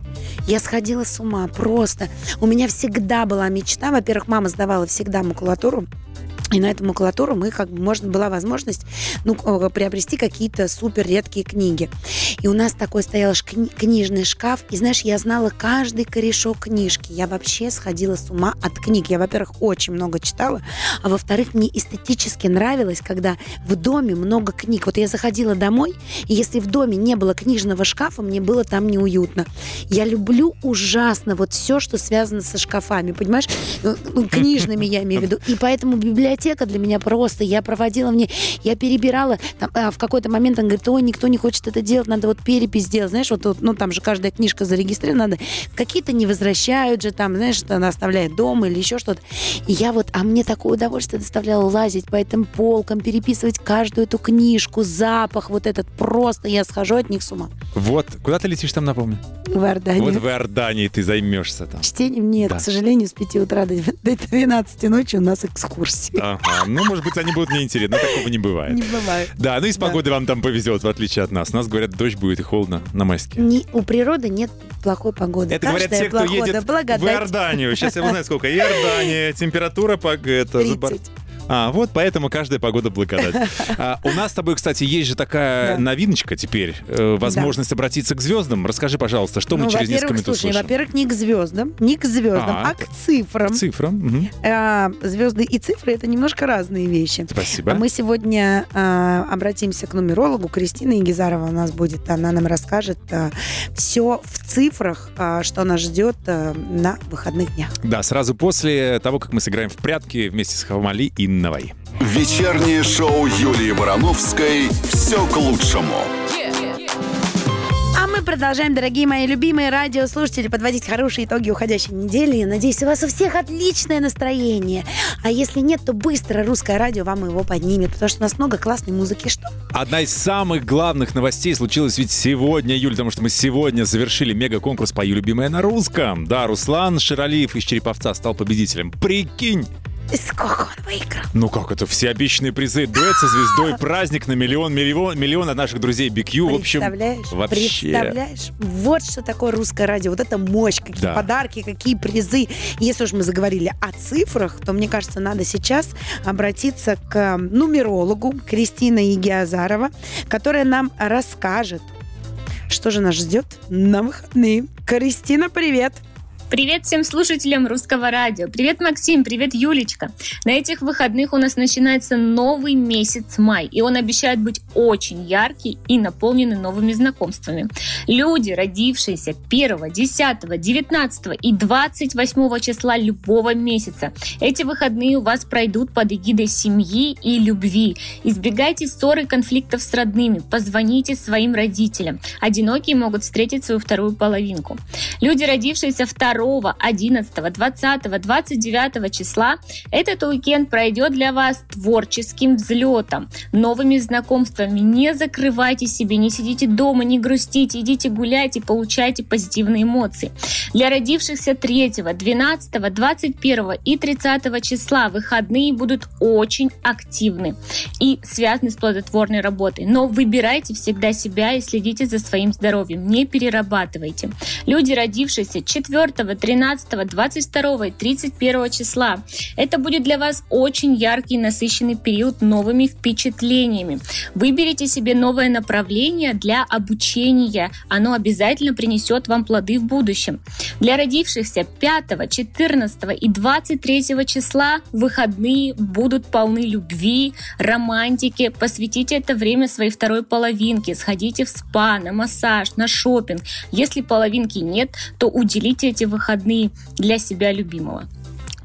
Я сходила с ума просто. У меня всегда была мечта. Во-первых, мама сдавала всегда макулатуру. И на эту макулатуру мы как бы можно была возможность ну, приобрести какие-то супер редкие книги. И у нас такой стоял ш- кни- книжный шкаф. И знаешь, я знала каждый корешок книжки. Я вообще сходила с ума от книг. Я, во-первых, очень много читала, а во-вторых, мне эстетически нравилось, когда в доме много книг. Вот я заходила домой, и если в доме не было книжного шкафа, мне было там неуютно. Я люблю ужасно вот все, что связано со шкафами, понимаешь? Ну, ну, Книжными я имею в виду. И поэтому библиотека для меня просто, я проводила в ней, я перебирала. Там, а, в какой-то момент он говорит, ой, никто не хочет это делать, надо вот перепись сделать. Знаешь, вот, вот, ну там же каждая книжка зарегистрирована, надо. Какие-то не возвращают же там, знаешь, что она оставляет дома или еще что-то. И я вот, а мне такое удовольствие доставляло лазить по этим полкам, переписывать каждую эту книжку, запах вот этот, просто я схожу от них с ума. вот. Куда ты летишь там, напомню? В Иордании. Вот в Иордании ты займешься там. Чтением нет, Да. к сожалению, с 5 утра до до 12 ночи у нас экскурсии. Ага. Ну, может быть, они будут неинтересны, но такого не бывает. Не бывает. Да, ну и с погодой вам там повезет, в отличие от нас. Нас, говорят, дождь будет и холодно на майске. Не, у природы нет плохой погоды. Это говорят Каждая те, кто погода едет в благодать. Иорданию. Сейчас я узнаю, сколько. Иордания, температура по... Это, за бор- 30. А, вот поэтому каждая погода благодать. А, у нас с тобой, кстати, есть же такая Да. новиночка теперь. э, возможность обратиться к звездам. Расскажи, пожалуйста, что мы Ну, через несколько во-первых, минут слушай, услышим? во-первых, не к звездам, не к звездам, А, а, к цифрам. Цифра. мгм. А, звезды и цифры это немножко разные вещи. Спасибо. А мы сегодня а, обратимся к нумерологу. Кристина Егизарова у нас будет. Она нам расскажет все в цифрах, а, что нас ждет а, на выходных днях. Да, сразу после того, как мы сыграем в прятки вместе с Хамали и Инновой. Вечернее шоу Юлии Барановской «Все к лучшему». А мы продолжаем, дорогие мои любимые радиослушатели, подводить хорошие итоги уходящей недели. Надеюсь, у вас у всех отличное настроение. А если нет, то быстро русское радио вам его поднимет, потому что у нас много классной музыки. Что? Одна из самых главных новостей случилась ведь сегодня, Юль, потому что мы сегодня завершили мега-конкурс «Пою любимое на русском». Да, Руслан Ширалиев из Череповца стал победителем. Прикинь! И сколько он выиграл? Ну как это, все обещанные призы, дуэт со звездой, праздник на миллион, миллион, миллион от наших друзей BQ, в общем, Представляешь? вообще. Представляешь? Вот что такое русское радио. Вот это мощь, какие Да. подарки, какие призы. Если уж мы заговорили о цифрах, то мне кажется, надо сейчас обратиться к нумерологу Кристина Егиазарова, которая нам расскажет, что же нас ждет на выходные. Кристина, привет! Привет всем слушателям русского радио. Привет, Максим. Привет, Юлечка. На этих выходных у нас начинается новый месяц май, и он обещает быть очень яркий и наполненный новыми знакомствами. Люди, родившиеся 1, 10, 19 и 28 числа любого месяца, эти выходные у вас пройдут под эгидой семьи и любви. Избегайте ссор и конфликтов с родными, позвоните своим родителям. Одинокие могут встретить свою вторую половинку. Люди, родившиеся 2 2, 11, 20, 29 числа этот уикенд пройдет для вас творческим взлетом, новыми знакомствами. Не закрывайте себе, не сидите дома, не грустите, идите гулять и получайте позитивные эмоции. Для родившихся 3, 12, 21 и 30 числа выходные будут очень активны и связаны с плодотворной работой. Но выбирайте всегда себя и следите за своим здоровьем. Не перерабатывайте. Люди, родившиеся 4, 13, 22 и 31 числа. Это будет для вас очень яркий и насыщенный период новыми впечатлениями. Выберите себе новое направление для обучения. Оно обязательно принесет вам плоды в будущем. Для родившихся 5, 14 и 23 числа выходные будут полны любви, романтики. Посвятите это время своей второй половинке. Сходите в спа, на массаж, на шопинг. Если половинки нет, то уделите эти выходные для себя любимого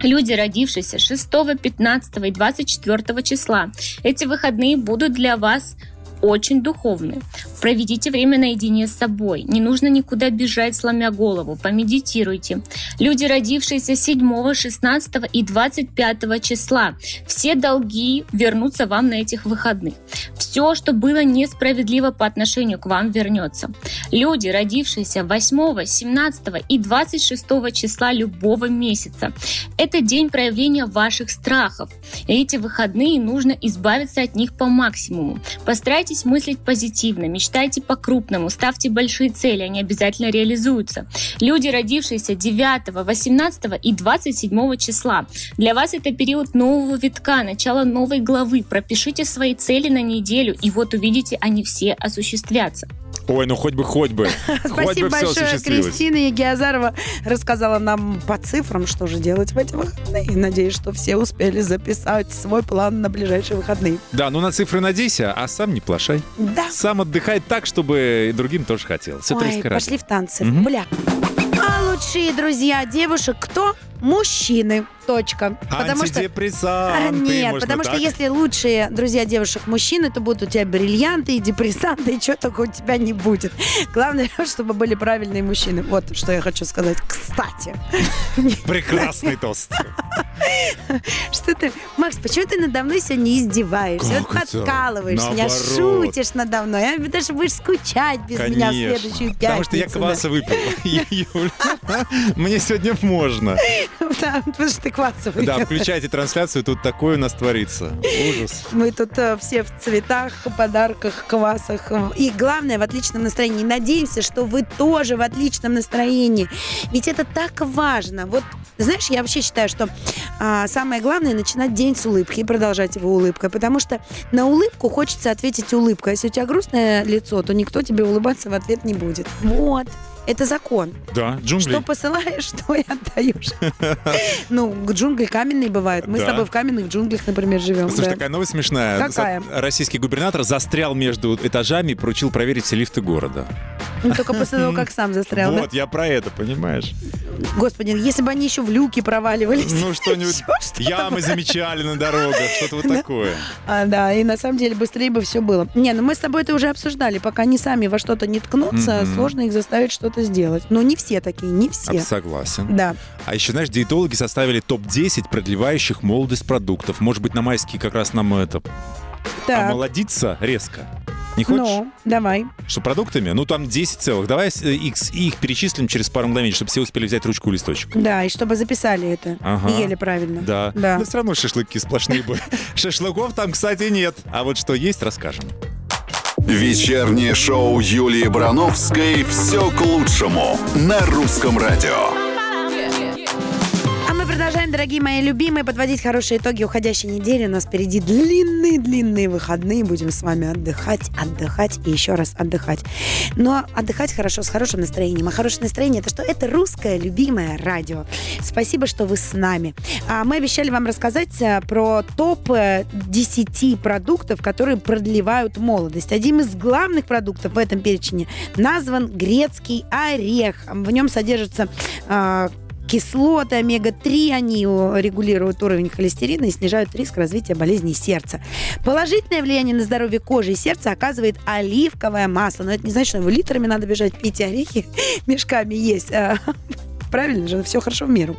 люди, родившиеся 6, 15 и 24 числа. Эти выходные будут для вас очень духовны. Проведите время наедине с собой. Не нужно никуда бежать, сломя голову. Помедитируйте. Люди, родившиеся 7, 16 и 25 числа. Все долги вернутся вам на этих выходных. Все, что было несправедливо по отношению к вам, вернется. Люди, родившиеся 8, 17 и 26 числа любого месяца. Это день проявления ваших страхов. Эти выходные нужно избавиться от них по максимуму. Постарайтесь Старайтесь мыслить позитивно, мечтайте по-крупному, ставьте большие цели, они обязательно реализуются. Люди, родившиеся 9, 18 и 27 числа, для вас это период нового витка, начало новой главы. Пропишите свои цели на неделю, и вот увидите, они все осуществятся. Ой, ну хоть бы, хоть бы. Спасибо бы большое, Кристина Егиазарова рассказала нам по цифрам, что же делать в эти выходные. Надеюсь, что все успели записать свой план на ближайшие выходные. Да, ну на цифры надейся, а сам не плашай. Да. Сам отдыхай так, чтобы другим тоже хотелось. Это Ой, пошли в танцы. Угу. Бля. А лучшие друзья девушек кто? Мужчины. Точка. Потому что... Нет, потому что если лучшие друзья девушек мужчины, то будут у тебя бриллианты и депрессанты, и что только у тебя не будет. Главное, чтобы были правильные мужчины. Вот что я хочу сказать. Кстати. Прекрасный тост. Что ты, Макс, почему ты надо мной сегодня издеваешься? Вот подкалываешь меня, шутишь надо мной. А ты же будешь скучать без меня в следующую пятницу. Потому что я кваса выпил. Мне сегодня можно. Да, потому что ты квасовый. Да, включайте трансляцию, тут такое у нас творится. Ужас. Мы тут э, все в цветах, подарках, квасах. И главное, в отличном настроении. Надеемся, что вы тоже в отличном настроении. Ведь это так важно. Вот, знаешь, я вообще считаю, что а, самое главное начинать день с улыбки и продолжать его улыбкой. Потому что на улыбку хочется ответить улыбкой. Если у тебя грустное лицо, то никто тебе улыбаться в ответ не будет. Вот. Это закон. Да, джунгли. Что посылаешь, что и отдаешь. Ну, джунгли каменные бывают. Мы с тобой в каменных джунглях, например, живем. Слушай, такая новость смешная. Какая? Российский губернатор застрял между этажами и поручил проверить все лифты города. Ну, только после того, как сам застрял, Вот, я про это, понимаешь? Господи, если бы они еще в люки проваливались. Ну, что-нибудь. Ямы замечали на дорогах, что-то вот такое. А, да, и на самом деле быстрее бы все было. Не, ну мы с тобой это уже обсуждали. Пока они сами во что-то не ткнутся, сложно их заставить что-то сделать. Но не все такие, не все. Согласен. Да. А еще, знаешь, диетологи составили топ-10 продлевающих молодость продуктов. Может быть, на майские как раз нам это Так. омолодиться резко. Не хочешь? Ну, давай. Что продуктами? Ну, там 10 целых. Давай э, их, их перечислим через пару мгновений, чтобы все успели взять ручку и листочек. Да, и чтобы записали это. Ага. И ели правильно. Да. Да. Но все равно шашлыки сплошные были. Шашлыков там, кстати, нет. А вот что есть, расскажем. Вечернее шоу Юлии Барановской «Все к лучшему» на русском радио. Дорогие мои любимые, подводить хорошие итоги уходящей недели. У нас впереди длинные-длинные выходные. Будем с вами отдыхать, отдыхать и еще раз отдыхать. Но отдыхать хорошо, с хорошим настроением. А хорошее настроение – это что? Это русское любимое радио. Спасибо, что вы с нами. А мы обещали вам рассказать а, про топ 10 продуктов, которые продлевают молодость. Один из главных продуктов в этом перечне назван грецкий орех. В нем содержится а, кислоты омега-3, они регулируют уровень холестерина и снижают риск развития болезней сердца. Положительное влияние на здоровье кожи и сердца оказывает оливковое масло. Но это не значит, что его литрами надо бежать пить орехи, мешками есть. Правильно же, все хорошо в меру.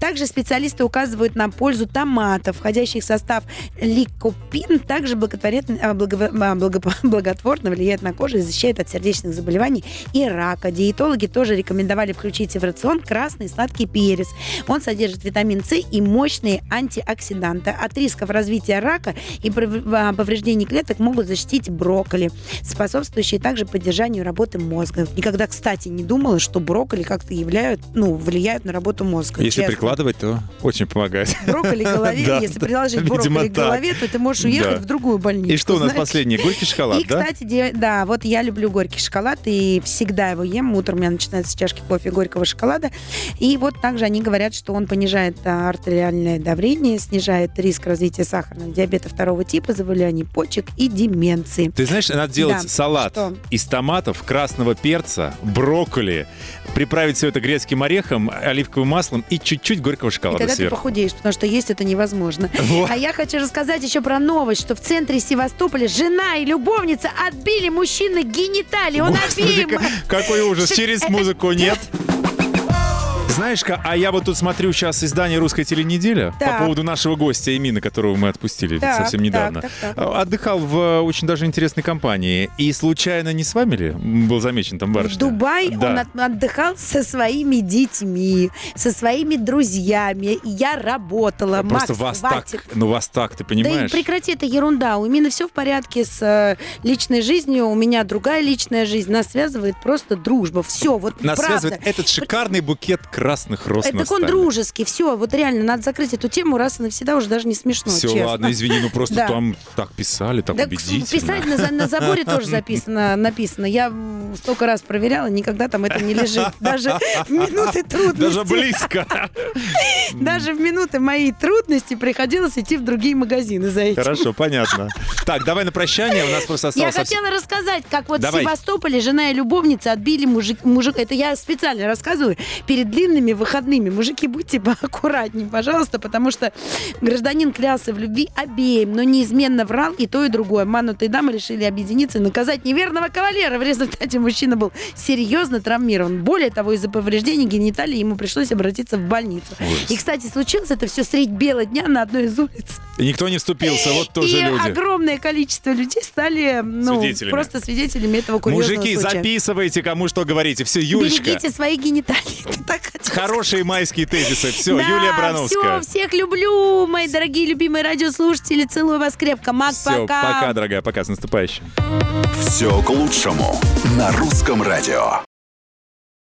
Также специалисты указывают на пользу томатов, входящих в состав ликопин, также а, благо, а, благо, благотворно влияет на кожу и защищает от сердечных заболеваний и рака. Диетологи тоже рекомендовали включить в рацион красный сладкий перец. Он содержит витамин С и мощные антиоксиданты. От рисков развития рака и а, повреждений клеток могут защитить брокколи, способствующие также поддержанию работы мозга. Никогда, кстати, не думала, что брокколи как-то являют, ну, ну, влияют на работу мозга. Если честно. прикладывать, то очень помогает. Брокколи голове, да, если приложить брокколи к голове, то ты можешь уехать да. в другую больницу. И что у нас знаешь? последнее? Горький шоколад, и, да? кстати, да, вот я люблю горький шоколад, и всегда его ем. Утром у меня начинается с чашки кофе горького шоколада. И вот также они говорят, что он понижает а, артериальное давление, снижает риск развития сахарного диабета второго типа, заболеваний почек и деменции. Ты знаешь, надо делать да. салат что? из томатов, красного перца, брокколи, приправить все это грецким орехом, орехом, оливковым маслом и чуть-чуть горького шоколада и тогда сверху. ты похудеешь, потому что есть это невозможно. Вот. А я хочу рассказать еще про новость, что в центре Севастополя жена и любовница отбили мужчины гениталии. Он Господи, обеим... какой ужас. Через музыку нет. Знаешь, а я вот тут смотрю сейчас издание «Русская теленеделя» так. по поводу нашего гостя Эмина, которого мы отпустили так, совсем недавно. Так, так, так. Отдыхал в э, очень даже интересной компании. И случайно не с вами ли был замечен там барышня? В Дубай да. он отдыхал со своими детьми, со своими друзьями. Я работала. Просто Макс, вас хватит. так, ну вас так, ты понимаешь? Да и прекрати, это ерунда. У Эмины все в порядке с э, личной жизнью, у меня другая личная жизнь. Нас связывает просто дружба. Все, вот Нас правда. связывает этот шикарный букет красок красных роз Это он дружеский, все, вот реально, надо закрыть эту тему раз и навсегда, уже даже не смешно, Все, честно. ладно, извини, ну просто да. там так писали, так да, убедительно. Писать на, на заборе тоже записано, написано. Я столько раз проверяла, никогда там это не лежит. Даже в минуты трудности. Даже близко. Даже в минуты моей трудности приходилось идти в другие магазины за этим. Хорошо, понятно. Так, давай на прощание, у нас просто осталось... Я хотела рассказать, как вот в Севастополе жена и любовница отбили мужик... Это я специально рассказываю перед длинным длинными выходными. Мужики, будьте поаккуратнее, пожалуйста, потому что гражданин клялся в любви обеим, но неизменно врал и то, и другое. Манутые дамы решили объединиться и наказать неверного кавалера. В результате мужчина был серьезно травмирован. Более того, из-за повреждений гениталий ему пришлось обратиться в больницу. Ужас. И, кстати, случилось это все средь бела дня на одной из улиц. И никто не вступился, вот тоже и люди. огромное количество людей стали ну, свидетелями. просто свидетелями этого курьезного Мужики, случая. записывайте, кому что говорите. Все, Юлечка. Берегите свои гениталии. Ты так Хорошие майские тезисы. Все, да, Юлия Брановская. Все, всех люблю, мои дорогие любимые радиослушатели. Целую вас крепко. Мак, все, пока. Пока, дорогая, пока, с наступающим. Все к лучшему на русском радио.